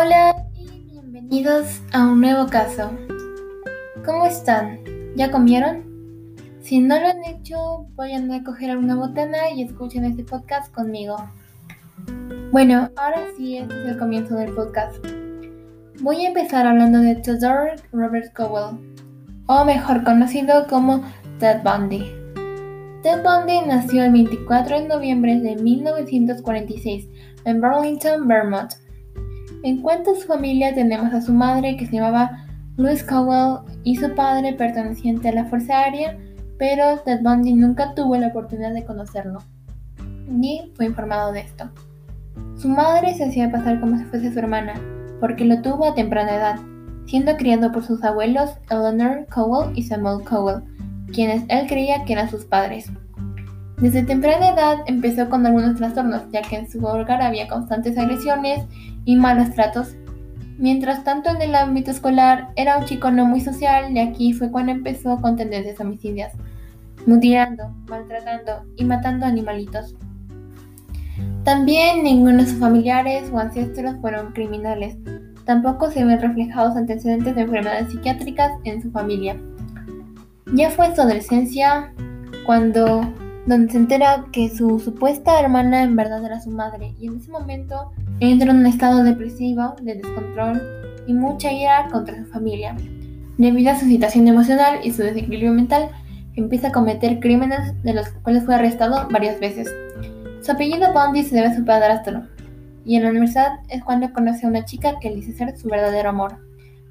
Hola y bienvenidos a un nuevo caso. ¿Cómo están? ¿Ya comieron? Si no lo han hecho, vayan a coger alguna botana y escuchen este podcast conmigo. Bueno, ahora sí, este es el comienzo del podcast. Voy a empezar hablando de Theodore Robert Cowell, o mejor conocido como Ted Bundy. Ted Bundy nació el 24 de noviembre de 1946 en Burlington, Vermont. En cuanto a su familia tenemos a su madre que se llamaba Louise Cowell y su padre perteneciente a la Fuerza Aérea, pero Ted Bundy nunca tuvo la oportunidad de conocerlo, ni fue informado de esto. Su madre se hacía pasar como si fuese su hermana, porque lo tuvo a temprana edad, siendo criado por sus abuelos Eleanor Cowell y Samuel Cowell, quienes él creía que eran sus padres. Desde temprana edad empezó con algunos trastornos, ya que en su hogar había constantes agresiones y malos tratos. Mientras tanto, en el ámbito escolar era un chico no muy social y aquí fue cuando empezó con tendencias homicidias, mutilando, maltratando y matando animalitos. También ninguno de sus familiares o ancestros fueron criminales. Tampoco se ven reflejados antecedentes de enfermedades psiquiátricas en su familia. Ya fue en su adolescencia cuando donde se entera que su supuesta hermana en verdad era su madre y en ese momento entra en un estado depresivo, de descontrol y mucha ira contra su familia. Debido a su situación emocional y su desequilibrio mental, empieza a cometer crímenes de los cuales fue arrestado varias veces. Su apellido Bundy se debe a su padrastro, y en la universidad es cuando conoce a una chica que le dice ser su verdadero amor.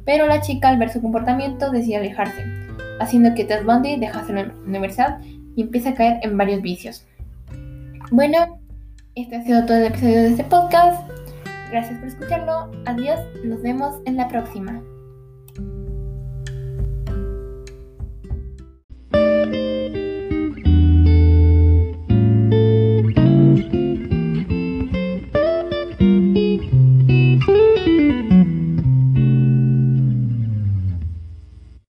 Pero la chica al ver su comportamiento decide alejarse, haciendo que Ted Bundy dejase la universidad y empieza a caer en varios vicios. Bueno, este ha sido todo el episodio de este podcast. Gracias por escucharlo. Adiós. Nos vemos en la próxima.